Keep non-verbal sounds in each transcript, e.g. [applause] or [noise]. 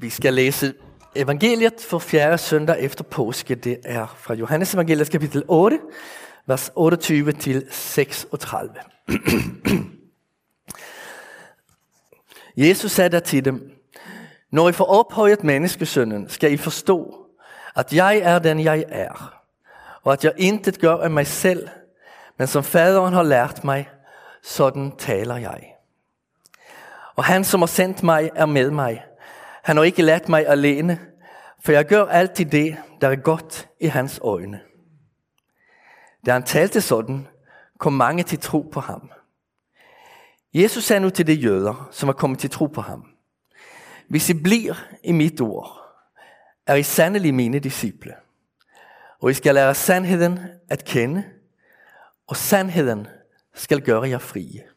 Vi skal læse evangeliet for fjerde søndag efter påske. Det er fra Johannes evangeliet kapitel 8, vers 28 til 36. [clears throat] Jesus sagde der til dem, Når I får ophøjet menneskesønnen, skal I forstå, at jeg er den jeg er, og at jeg intet gør af mig selv, men som faderen har lært mig, sådan taler jeg. Og han, som har sendt mig, er med mig. Han har ikke ladt mig alene, for jeg gør altid det, der er godt i hans øjne. Da han talte sådan, kom mange til tro på ham. Jesus sagde nu til de jøder, som er kommet til tro på ham. Hvis I bliver i mit ord, er I sandelig mine disciple. Og I skal lære sandheden at kende, og sandheden skal gøre jer frie.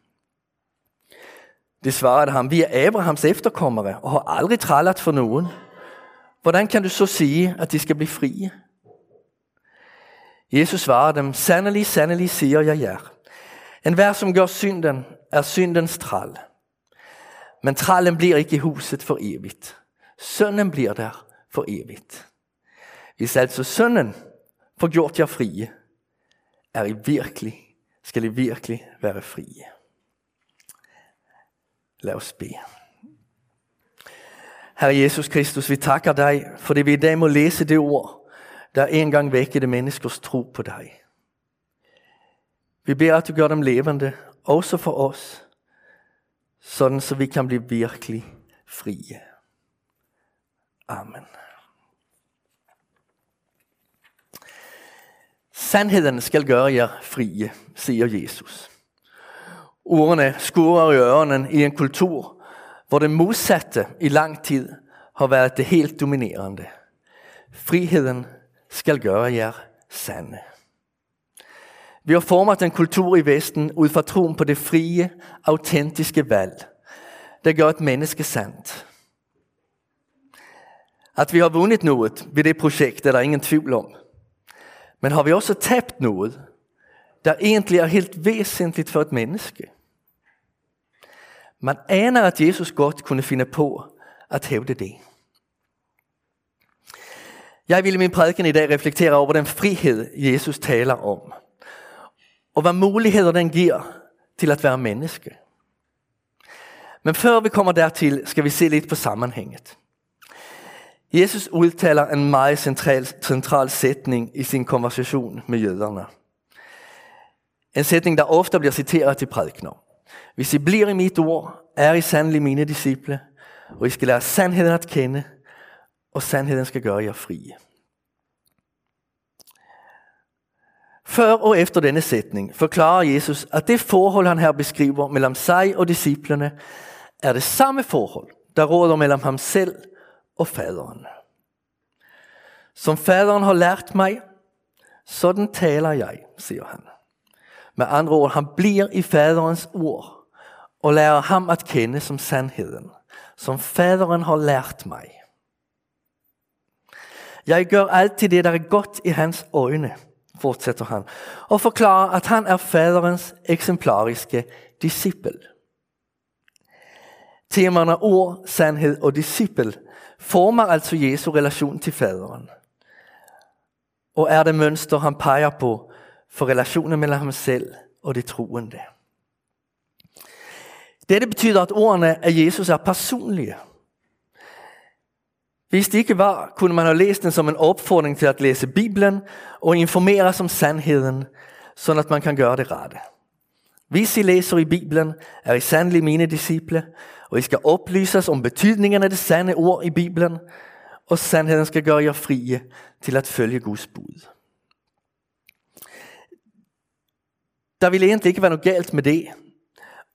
Det svarede ham, vi er Abrahams efterkommere og har aldrig trallet for nogen. Hvordan kan du så sige, at de skal blive frie? Jesus svarede dem, sandelig, sandelig siger jeg jer. En hver, som gør synden, er syndens trall. Men trallen bliver ikke i huset for evigt. Sønnen bliver der for evigt. Hvis altså sønnen får gjort jer frie, er I virkelig, skal I virkelig være frie. Lad os bede. Herre Jesus Kristus, vi takker dig, fordi vi i dag må læse det ord, der engang vækkede menneskers tro på dig. Vi beder, at du gør dem levende, også for os, sådan så vi kan blive virkelig frie. Amen. Sandheden skal gøre jer frie, siger Jesus. Ordene skurer i ørerne i en kultur, hvor det modsatte i lang tid har været det helt dominerende. Friheden skal gøre jer sande. Vi har formet en kultur i Vesten ud fra troen på det frie, autentiske valg, der gør et menneske sandt. At vi har vundet noget ved det projekt, er der ingen tvivl om. Men har vi også tabt noget, der egentlig er helt væsentligt for et menneske? Man aner, at Jesus godt kunne finde på at hævde det. Jeg vil i min prædiken i dag reflektere over den frihed, Jesus taler om. Og hvad muligheder den giver til at være menneske. Men før vi kommer dertil, skal vi se lidt på sammenhænget. Jesus udtaler en meget central, central sætning i sin konversation med jøderne. En sætning, der ofte bliver citeret til prædikner. Hvis I bliver i mit ord, er I sandelig mine disciple, og I skal lære sandheden at kende, og sandheden skal gøre jer frie. Før og efter denne sætning forklarer Jesus, at det forhold, han her beskriver mellem sig og disciplene, er det samme forhold, der råder mellem ham selv og faderen. Som faderen har lært mig, sådan taler jeg, siger han. Med andre ord, han bliver i faderens ord og lærer ham at kende som sandheden, som faderen har lært mig. Jeg gør altid det, der er godt i hans øjne, fortsætter han, og forklarer, at han er faderens eksemplariske disciple. Temaerne ord, sandhed og disciple former altså Jesu relation til faderen. Og er det mønster, han peger på for relationen mellem ham selv og det troende. Dette betyder, at ordene af Jesus er personlige. Hvis det ikke var, kunne man have læst den som en opfordring til at læse Bibelen og informere om sandheden, så at man kan gøre det rette. Hvis I læser i Bibelen, er I sandelig mine disciple, og I skal oplyses om betydningen af det sande ord i Bibelen, og sandheden skal gøre jer frie til at følge Guds bud. Der ville egentlig ikke være noget galt med det,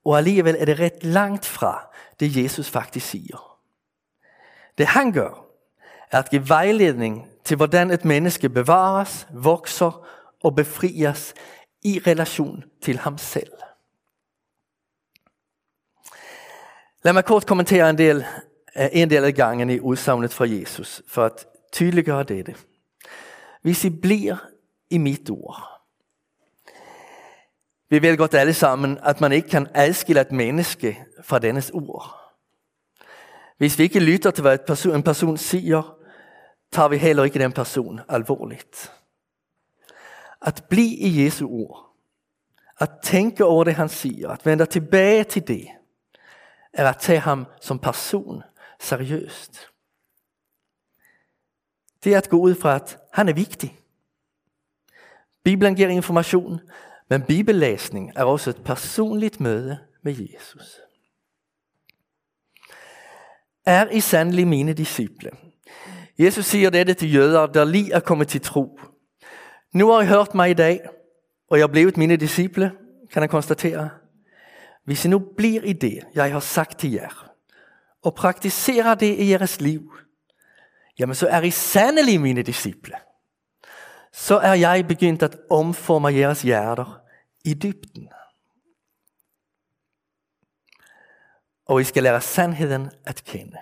og alligevel er det ret langt fra det Jesus faktisk siger. Det han gør, er at give vejledning til hvordan et menneske bevares, vokser og befries i relation til ham selv. Lad mig kort kommentere en del, eh, en del af gangen i udsagnet fra Jesus, for at tydeliggøre dette. Hvis I bliver i mit ord, vi ved godt alle sammen, at man ikke kan adskille et menneske fra dennes ord. Hvis vi ikke lytter til, hvad person, en person siger, tager vi heller ikke den person alvorligt. At blive i Jesu ord, at tænke over det, han siger, at vende tilbage til det, er at tage ham som person seriøst. Det er at gå ud fra, at han er vigtig. Bibelen giver information, men bibellæsning er også et personligt møde med Jesus. Er I sandelig mine disciple? Jesus siger dette til jøder, der lige er kommet til tro. Nu har I hørt mig i dag, og jeg er blevet mine disciple, kan jeg konstatere. Hvis I nu bliver i det, jeg har sagt til jer, og praktiserer det i jeres liv, jamen så er I sandelig mine disciple. Så er jeg begyndt at omforme jeres hjerter i dybden. Og I skal lære sandheden at kende.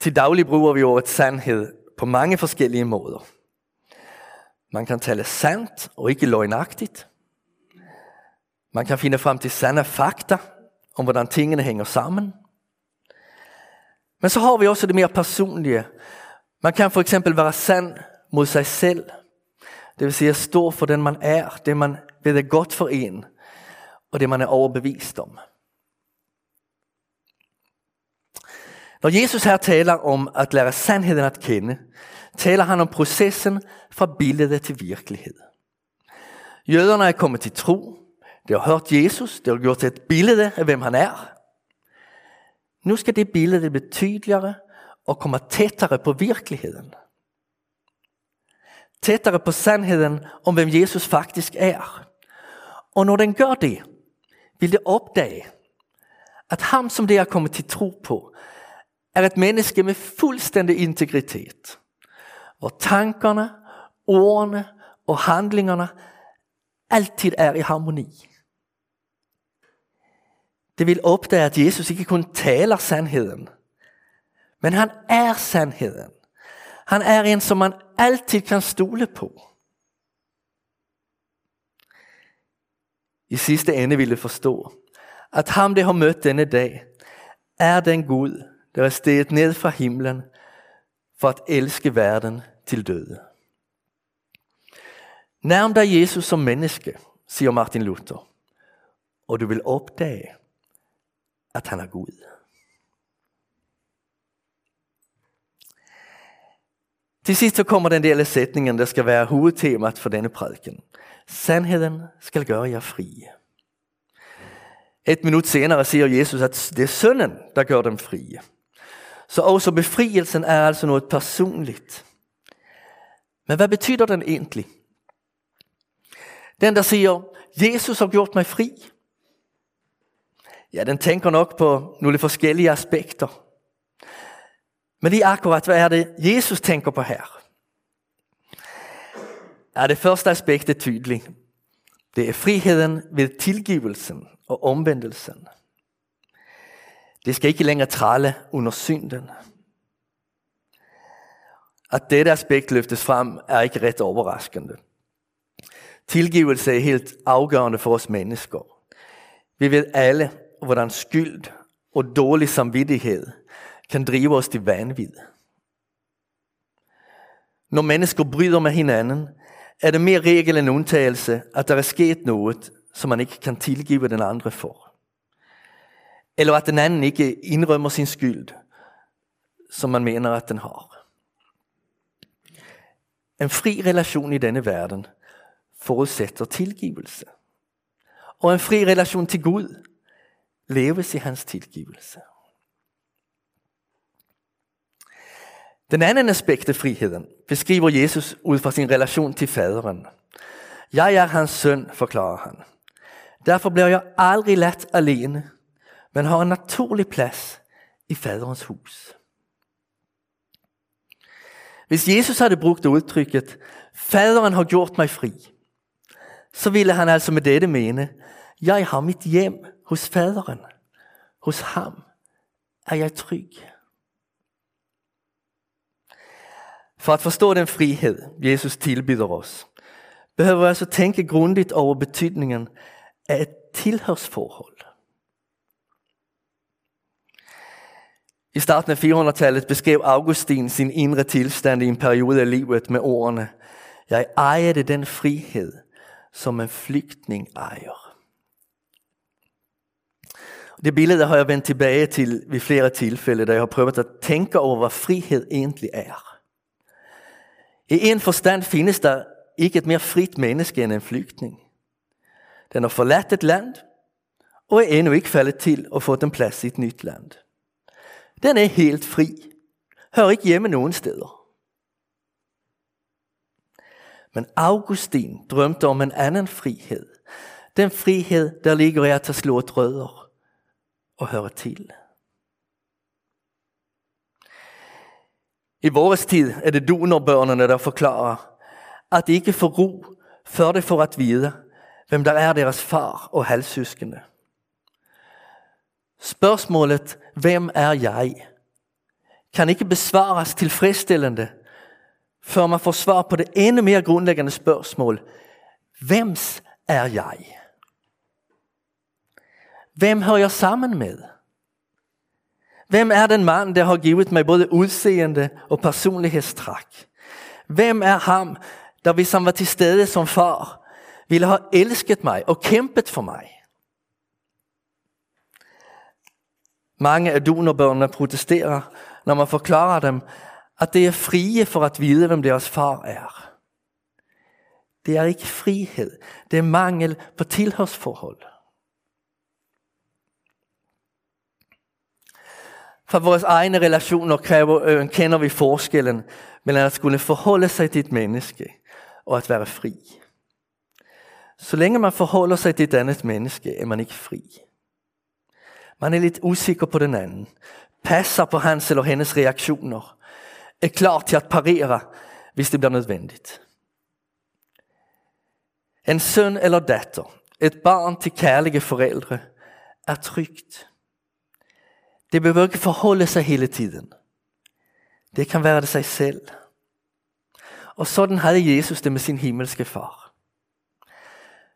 Til daglig bruger vi ordet sandhed på mange forskellige måder. Man kan tale sandt og ikke løgnagtigt. Man kan finde frem til sande fakta om hvordan tingene hænger sammen. Men så har vi også det mere personlige. Man kan for eksempel være sand mod sig selv. Det vil sige at stå for den man er, det man ved er godt for en, og det man er overbevist om. Når Jesus her taler om at lære sandheden at kende, taler han om processen fra billede til virkelighed. Jøderne er kommet til tro, de har hørt Jesus, de har gjort et billede af hvem han er. Nu skal det billede blive tydeligere og komme tættere på virkeligheden. Tættere på sandheden om hvem Jesus faktisk er. Og når den gør det, vil det opdage, at ham som det er kommet til tro på, er et menneske med fuldstændig integritet. Hvor tankerne, ordene og handlingerne altid er i harmoni. Det vil opdage, at Jesus ikke kun taler sandheden, men han er sandheden. Han er en, som man altid kan stole på. I sidste ende ville forstå, at ham, det har mødt denne dag, er den Gud, der er steget ned fra himlen for at elske verden til døde. Nærm dig Jesus som menneske, siger Martin Luther, og du vil opdage, at han er Gud. Til sidst så kommer den del af sætningen, der skal være hovedtemaet for denne prædiken. Sandheden skal gøre jer frie. Et minut senere siger Jesus, at det er sønnen, der gør dem frie. Så også befrielsen er altså noget personligt. Men hvad betyder den egentlig? Den, der siger, Jesus har gjort mig fri. Ja, den tænker nok på nogle forskellige aspekter. Men lige akkurat, hvad er det, Jesus tænker på her? Er det første aspekt er tydeligt. Det er friheden ved tilgivelsen og omvendelsen. Det skal ikke længere trælle under synden. At dette aspekt løftes frem er ikke ret overraskende. Tilgivelse er helt afgørende for os mennesker. Vi ved alle, hvordan skyld og dårlig samvittighed kan drive os til vanvid. Når mennesker bryder med hinanden, er det mere regel end undtagelse, at der er sket noget, som man ikke kan tilgive den andre for. Eller at den anden ikke indrømmer sin skyld, som man mener, at den har. En fri relation i denne verden forudsætter tilgivelse. Og en fri relation til Gud leves i hans tilgivelse. Den anden aspekt af friheden beskriver Jesus ud fra sin relation til faderen. Jeg er hans søn, forklarer han. Derfor bliver jeg aldrig ladt alene, men har en naturlig plads i faderens hus. Hvis Jesus havde brugt udtrykket, faderen har gjort mig fri, så ville han altså med dette mene, jeg har mit hjem hos faderen. Hos ham er jeg tryg. For at forstå den frihed, Jesus tilbyder os, behøver vi altså tænke grundigt over betydningen af et tilhørsforhold. I starten af 400-tallet beskrev Augustin sin indre tilstand i en periode af livet med ordene, jeg ejede den frihed, som en flygtning ejer. Det billede har jeg vendt tilbage til ved flere tilfælde, da jeg har prøvet at tænke over, hvad frihed egentlig er. I en forstand findes der ikke et mere frit menneske end en flygtning. Den har forladt et land, og er endnu ikke faldet til og få en plads i et nyt land. Den er helt fri. Hører ikke hjemme nogen steder. Men Augustin drømte om en anden frihed. Den frihed, der ligger i at have slået rødder og høre til. I vores tid er det donorbørnene, der forklarer, at de ikke får ro, før de får at vide, hvem der er deres far og halvsøskende. Spørgsmålet, hvem er jeg, kan ikke besvares tilfredsstillende, før man får svar på det endnu mere grundlæggende spørgsmål. Hvems er jeg? Hvem hører jeg sammen med? Hvem er den mand, der har givet mig både udseende og personlighedstræk? Hvem er ham, der hvis han var til stede som far, ville have elsket mig og kæmpet for mig? Mange af donorbørnene protesterer, når man forklarer dem, at det er frie for at vide, hvem deres far er. Det er ikke frihed, det er mangel på tilhørsforhold. Fra vores egne relationer kræver, øh, kender vi forskellen mellem at skulle forholde sig til et menneske og at være fri. Så længe man forholder sig til et andet menneske, er man ikke fri. Man er lidt usikker på den anden, passer på hans eller hendes reaktioner, er klar til at parere, hvis det bliver nødvendigt. En søn eller datter, et barn til kærlige forældre, er trygt. Det behøver ikke forholde sig hele tiden. Det kan være det sig selv. Og sådan havde Jesus det med sin himmelske far.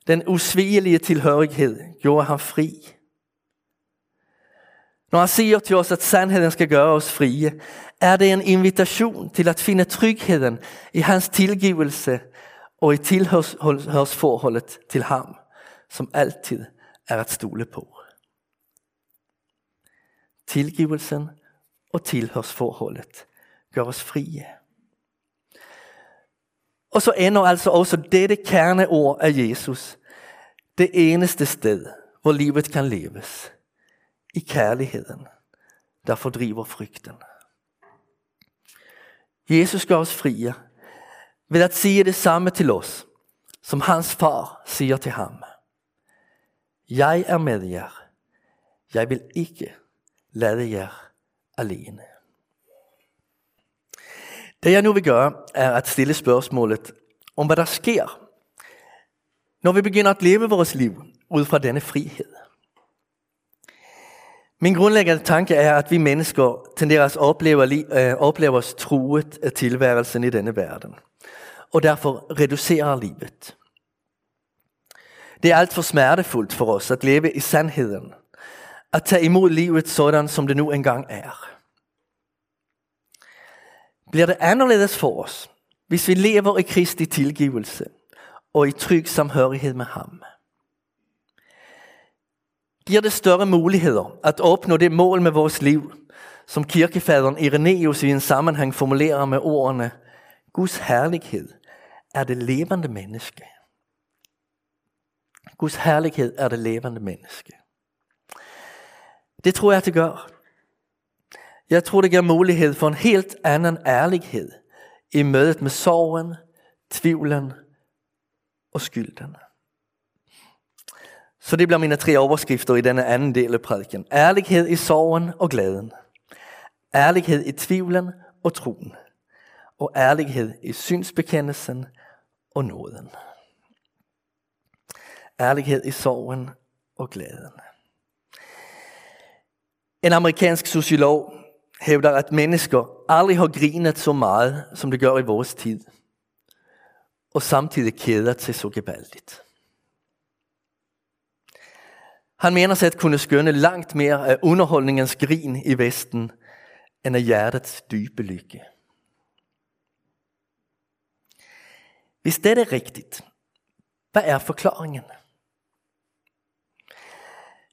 Den usvigelige tilhørighed gjorde ham fri. Når han siger til os, at sandheden skal gøre os frie, er det en invitation til at finde trygheden i hans tilgivelse og i tilhørsforholdet til ham, som altid er at stole på tilgivelsen og tilhørsforholdet gør os frie. Og så ender altså også dette kerneord af Jesus det eneste sted, hvor livet kan leves. I kærligheden, der fordriver frygten. Jesus gør os frie ved at sige det samme til os, som hans far siger til ham. Jeg er med jer. Jeg vil ikke lade jer alene. Det jeg nu vil gøre, er at stille spørgsmålet om, hvad der sker, når vi begynder at leve vores liv ud fra denne frihed. Min grundlæggende tanke er, at vi mennesker tenderer at opleve, øh, opleve os truet af tilværelsen i denne verden, og derfor reducerer livet. Det er alt for smertefuldt for os at leve i sandheden – at tage imod livet sådan, som det nu engang er. Bliver det anderledes for os, hvis vi lever i Kristi tilgivelse og i tryg samhørighed med ham? Giver det større muligheder at opnå det mål med vores liv, som kirkefaderen Irenaeus i en sammenhæng formulerer med ordene, Guds herlighed er det levende menneske. Guds herlighed er det levende menneske. Det tror jeg, det gør. Jeg tror, det giver mulighed for en helt anden ærlighed i mødet med sorgen, tvivlen og skylden. Så det bliver mine tre overskrifter i denne anden del af prædiken. Ærlighed i sorgen og glæden. Ærlighed i tvivlen og troen. Og ærlighed i synsbekendelsen og nåden. Ærlighed i sorgen og glæden. En amerikansk sociolog hævder, at mennesker aldrig har grinet så meget, som det gør i vores tid. Og samtidig keder sig så gevaldigt. Han mener sig at kunne skønne langt mere af underholdningens grin i Vesten, end af hjertets dybe lykke. Hvis det er rigtigt, hvad er forklaringen?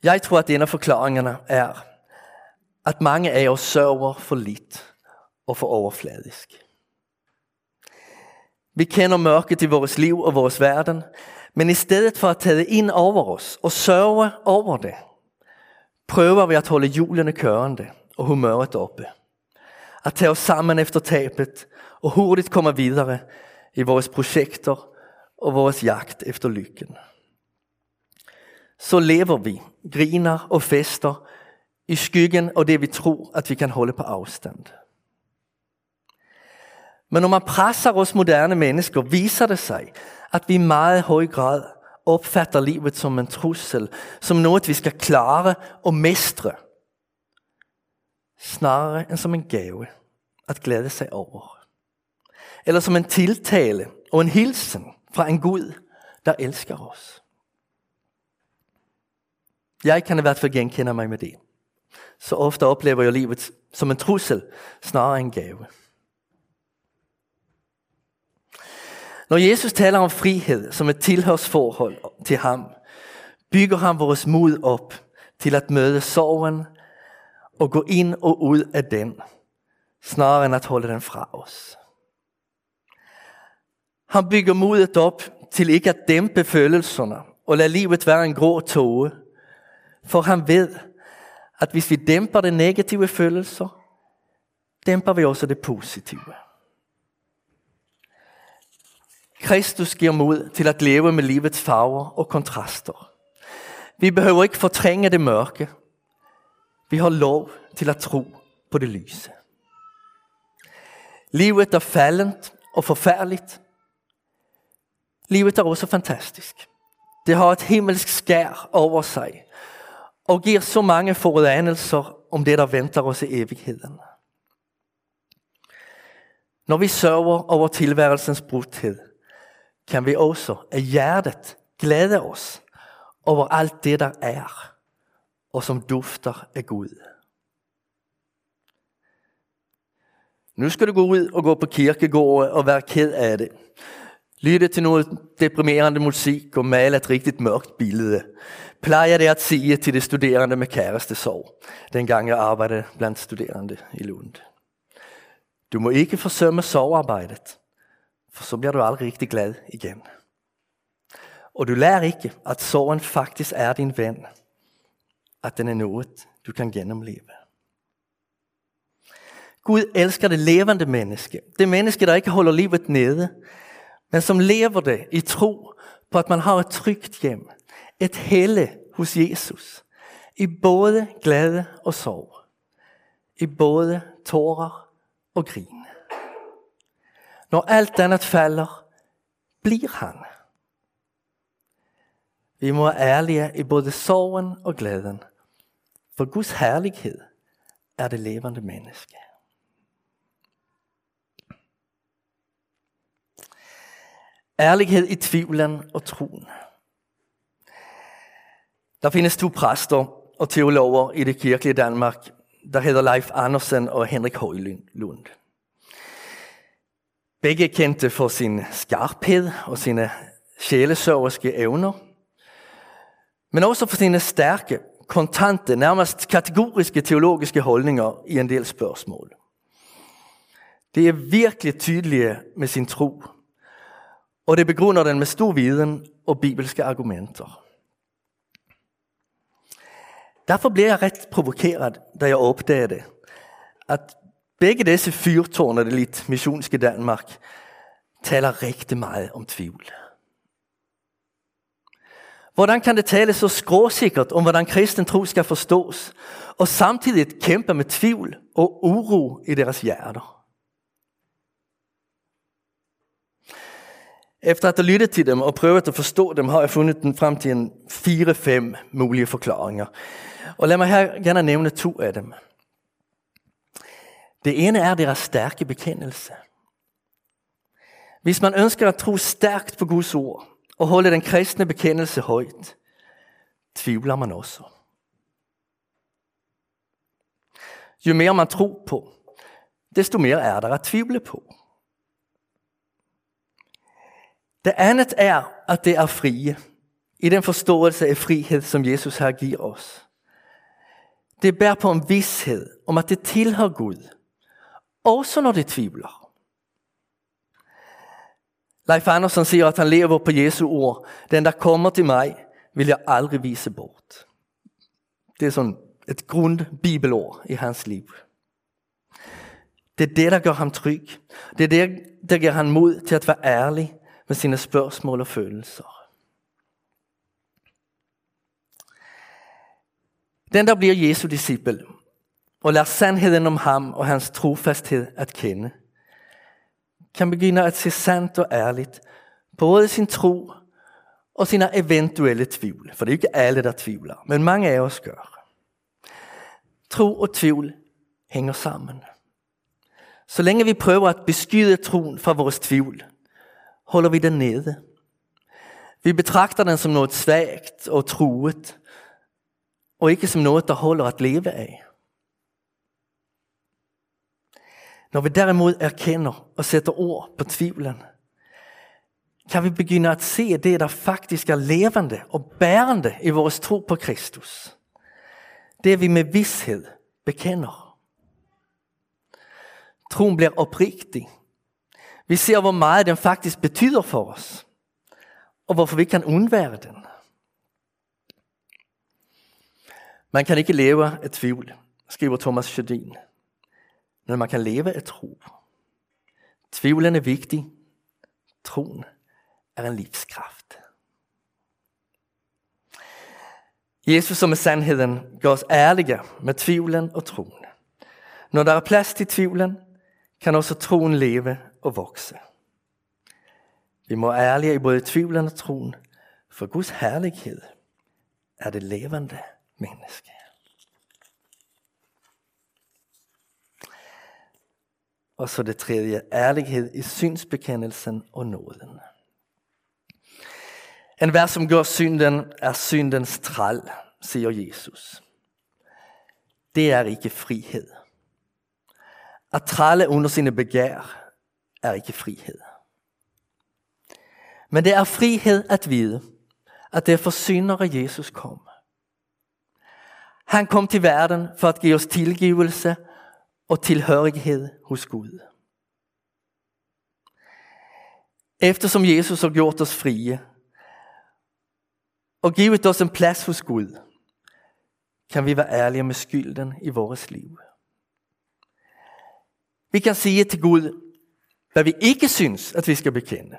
Jeg tror, at en af forklaringerne er, at mange af os sørger for lidt og for overfladisk. Vi kender mørket i vores liv og vores verden, men i stedet for at tage det ind over os og sørge over det, prøver vi at holde hjulene kørende og humøret oppe. At tage os sammen efter tabet og hurtigt komme videre i vores projekter og vores jagt efter lykken. Så lever vi, griner og fester i skyggen og det vi tror, at vi kan holde på afstand. Men når man presser os moderne mennesker, viser det sig, at vi i meget høj grad opfatter livet som en trussel, som noget vi skal klare og mestre, snarere end som en gave at glæde sig over. Eller som en tiltale og en hilsen fra en Gud, der elsker os. Jeg kan i hvert fald genkende mig med det. Så ofte oplever jeg livet som en trussel, snarere en gave. Når Jesus taler om frihed som et tilhørsforhold til ham, bygger han vores mod op til at møde sorgen og gå ind og ud af den, snarere end at holde den fra os. Han bygger modet op til ikke at dæmpe følelserne og lade livet være en grå tåge, for han ved, at hvis vi dæmper de negative følelser, dæmper vi også det positive. Kristus giver mod til at leve med livets farver og kontraster. Vi behøver ikke fortrænge det mørke. Vi har lov til at tro på det lyse. Livet er faldent og forfærdeligt. Livet er også fantastisk. Det har et himmelsk skær over sig og giver så mange forudanelser om det, der venter os i evigheden. Når vi sørger over tilværelsens brudhed, kan vi også af hjertet glæde os over alt det, der er, og som dufter af Gud. Nu skal du gå ud og gå på kirkegård og være ked af det. Lytte til noget deprimerende musik og male et rigtigt mørkt billede. Plejer det at sige til de studerende med kærestesorg, dengang jeg arbejdede blandt studerende i Lund. Du må ikke forsømme sovarbejdet, for så bliver du aldrig rigtig glad igen. Og du lærer ikke, at sorgen faktisk er din ven. At den er noget, du kan gennemleve. Gud elsker det levende menneske. Det menneske, der ikke holder livet nede, men som lever det i tro på, at man har et trygt hjem. Et helle hos Jesus. I både glæde og sorg. I både tårer og grin. Når alt andet falder, bliver han. Vi må være ærlige i både sorgen og glæden. For Guds herlighed er det levende menneske. Ærlighed i tvivlen og troen. Der findes to præster og teologer i det kirkelige Danmark, der hedder Leif Andersen og Henrik Højlund. Begge kendte for sin skarphed og sine sjælesørgerske evner, men også for sine stærke, kontante, nærmest kategoriske teologiske holdninger i en del spørgsmål. Det er virkelig tydelige med sin tro, og det begrunder den med stor viden og bibelske argumenter. Derfor blev jeg ret provokeret, da jeg opdagede, at begge disse fyrtårne, det lidt missionske Danmark, taler rigtig meget om tvivl. Hvordan kan det tale så skråsikkert om, hvordan kristen tro skal forstås, og samtidig kæmpe med tvivl og uro i deres hjerter? Efter at have lyttet til dem og prøvet at forstå dem, har jeg fundet den frem til en fire-fem mulige forklaringer. Og lad mig her gerne nævne to af dem. Det ene er deres stærke bekendelse. Hvis man ønsker at tro stærkt på Guds ord og holde den kristne bekendelse højt, tvivler man også. Jo mere man tror på, desto mere er der at tvivle på. Det andet er, at det er frie. I den forståelse af frihed, som Jesus har givet os. Det bærer på en vidshed om, at det tilhører Gud. Også når det tvivler. Leif Andersen siger, at han lever på Jesu ord. Den, der kommer til mig, vil jeg aldrig vise bort. Det er sådan et grund bibelord i hans liv. Det er det, der gør ham tryg. Det er det, der giver ham mod til at være ærlig med sine spørgsmål og følelser. Den, der bliver Jesu disciple og lærer sandheden om ham og hans trofasthed at kende, kan begynde at se sandt og ærligt på både sin tro og sine eventuelle tvivl. For det er ikke alle, der tvivler, men mange af os gør. Tro og tvivl hænger sammen. Så længe vi prøver at beskyde troen fra vores tvivl, holder vi den nede. Vi betragter den som noget svagt og truet, og ikke som noget, der holder at leve af. Når vi derimod erkender og sætter ord på tvivlen, kan vi begynde at se det, der faktisk er levende og bærende i vores tro på Kristus. Det vi med vidshed bekender. Troen bliver oprigtig. Vi ser, hvor meget den faktisk betyder for os, og hvorfor vi kan undvære den. Man kan ikke leve af tvivl, skriver Thomas Sjödin, men man kan leve af tro. Tvivlen er vigtig, troen er en livskraft. Jesus som er sandheden gør os ærlige med tvivlen og troen. Når der er plads til tvivlen, kan også troen leve og vokse. Vi må ærlige i både tvivlen og troen, for Guds herlighed er det levende menneske. Og så det tredje, ærlighed i synsbekendelsen og nåden. En hver, som gør synden er syndens træl, siger Jesus. Det er ikke frihed. At trælle under sine begær er ikke frihed. Men det er frihed at vide, at det er for syndere Jesus kom. Han kom til verden for at give os tilgivelse og tilhørighed hos Gud. Eftersom Jesus har gjort os frie og givet os en plads hos Gud, kan vi være ærlige med skylden i vores liv. Vi kan sige til Gud, hvad vi ikke synes, at vi skal bekende.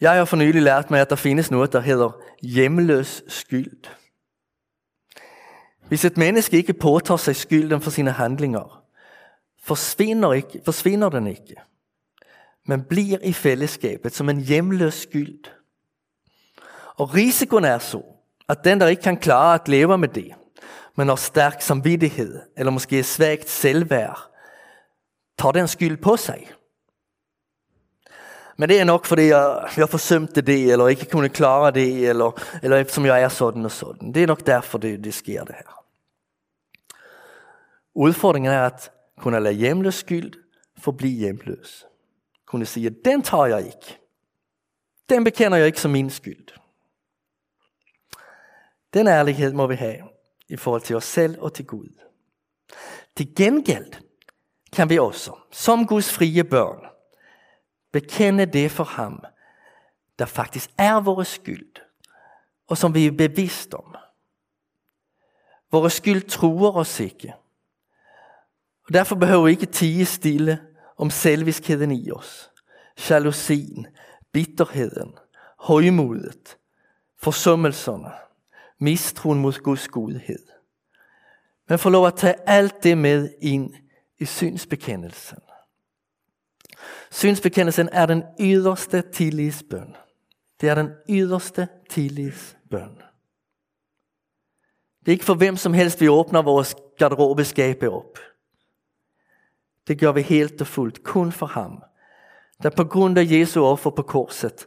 Jeg har for nylig lært mig, at der findes noget, der hedder hjemløs skyld. Hvis et menneske ikke påtager sig skylden for sine handlinger, forsvinder, ikke, forsvinder den ikke, men bliver i fællesskabet som en hjemløs skyld. Og risikoen er så, at den, der ikke kan klare at leve med det, men har stærk samvittighed, eller måske svagt selvværd, tar den skyld på sig. Men det er nok, fordi jeg, jeg forsømte det, eller ikke kunne klare det, eller, eller eftersom jeg er sådan og sådan. Det er nok derfor, det, det sker det her. Udfordringen er at kunne lade hjemløs skyld forblive hjemløs. Kunne sige, den tager jeg ikke. Den bekender jeg ikke som min skyld. Den ærlighed må vi have i forhold til os selv og til Gud. Til gengæld kan vi også, som Guds frie børn, bekende det for ham, der faktisk er vores skyld, og som vi er bevidst om. Vores skyld truer os ikke, og derfor behøver vi ikke tige stille om selviskheden i os. Jalousien, bitterheden, højmodet, forsømmelserne, mistroen mod Guds godhed. Men få lov at tage alt det med ind i synsbekendelsen. Synsbekendelsen er den yderste tillidsbøn. Det er den yderste tillidsbøn. Det er ikke for hvem som helst, vi åbner vores garderobeskabe op. Det gør vi helt og fuldt kun for ham, der på grund af Jesu offer på korset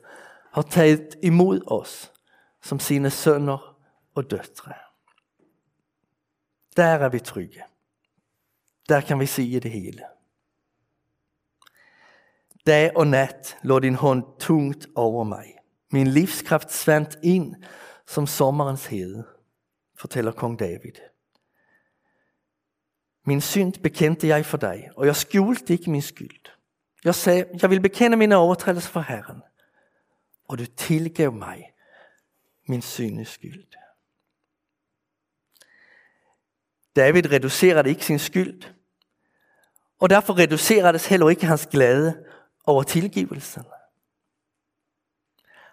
har taget imod os som sine sønner og døtre. Der er vi trygge der kan vi sige det hele. Dag og nat lå din hånd tungt over mig. Min livskraft svandt ind som sommerens hede, fortæller kong David. Min synd bekendte jeg for dig, og jeg skjulte ikke min skyld. Jeg sagde, jeg vil bekende mine overtrædelser for Herren, og du tilgav mig min syndes skyld. David reducerede ikke sin skyld, og derfor reduceredes heller ikke hans glæde over tilgivelsen.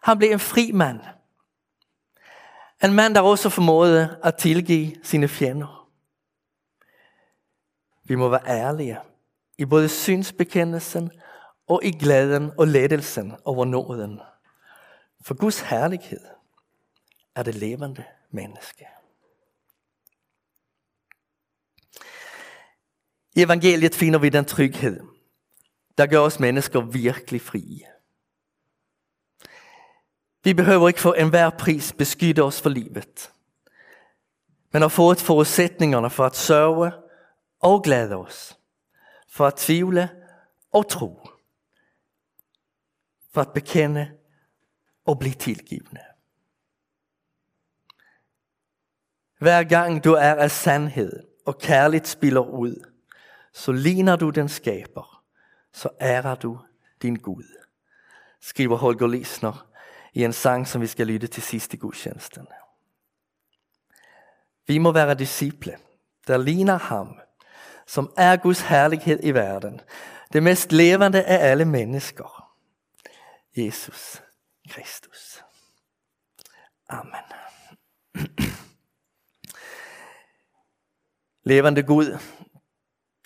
Han blev en fri mand. En mand, der også formåede at tilgive sine fjender. Vi må være ærlige i både synsbekendelsen og i glæden og lettelsen over nåden. For Guds herlighed er det levende menneske. I evangeliet finder vi den tryghed, der gør os mennesker virkelig frie. Vi behøver ikke for enhver pris beskytte os for livet, men har fået forudsætningerne for at sørge og glæde os, for at tvivle og tro, for at bekende og blive tilgivende. Hver gang du er af sandhed og kærligt spiller ud, så ligner du den skaber, så ærer du din Gud. Skriver Holger Lisner i en sang, som vi skal lytte til sidst i gudstjenesten. Vi må være disciple, der ligner ham, som er Guds herlighed i verden. Det mest levende af alle mennesker. Jesus Kristus. Amen. [clears throat] Levende Gud,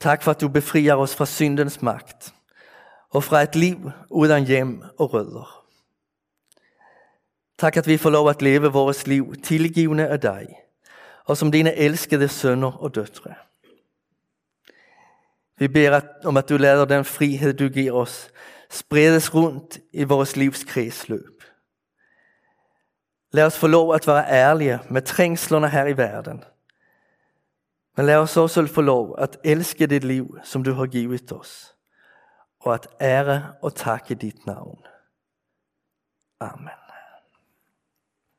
tak for at du befrier os fra syndens magt og fra et liv uden hjem og rødder. Tak at vi får lov at leve vores liv tilgivende af dig og som dine elskede sønner og døtre. Vi beder om at du lader den frihed du giver os spredes rundt i vores livs kredsløb. Lad os få lov at være ærlige med trængslerne her i verden. Men lad os også få lov at elske det liv, som du har givet os, og at ære og takke dit navn. Amen.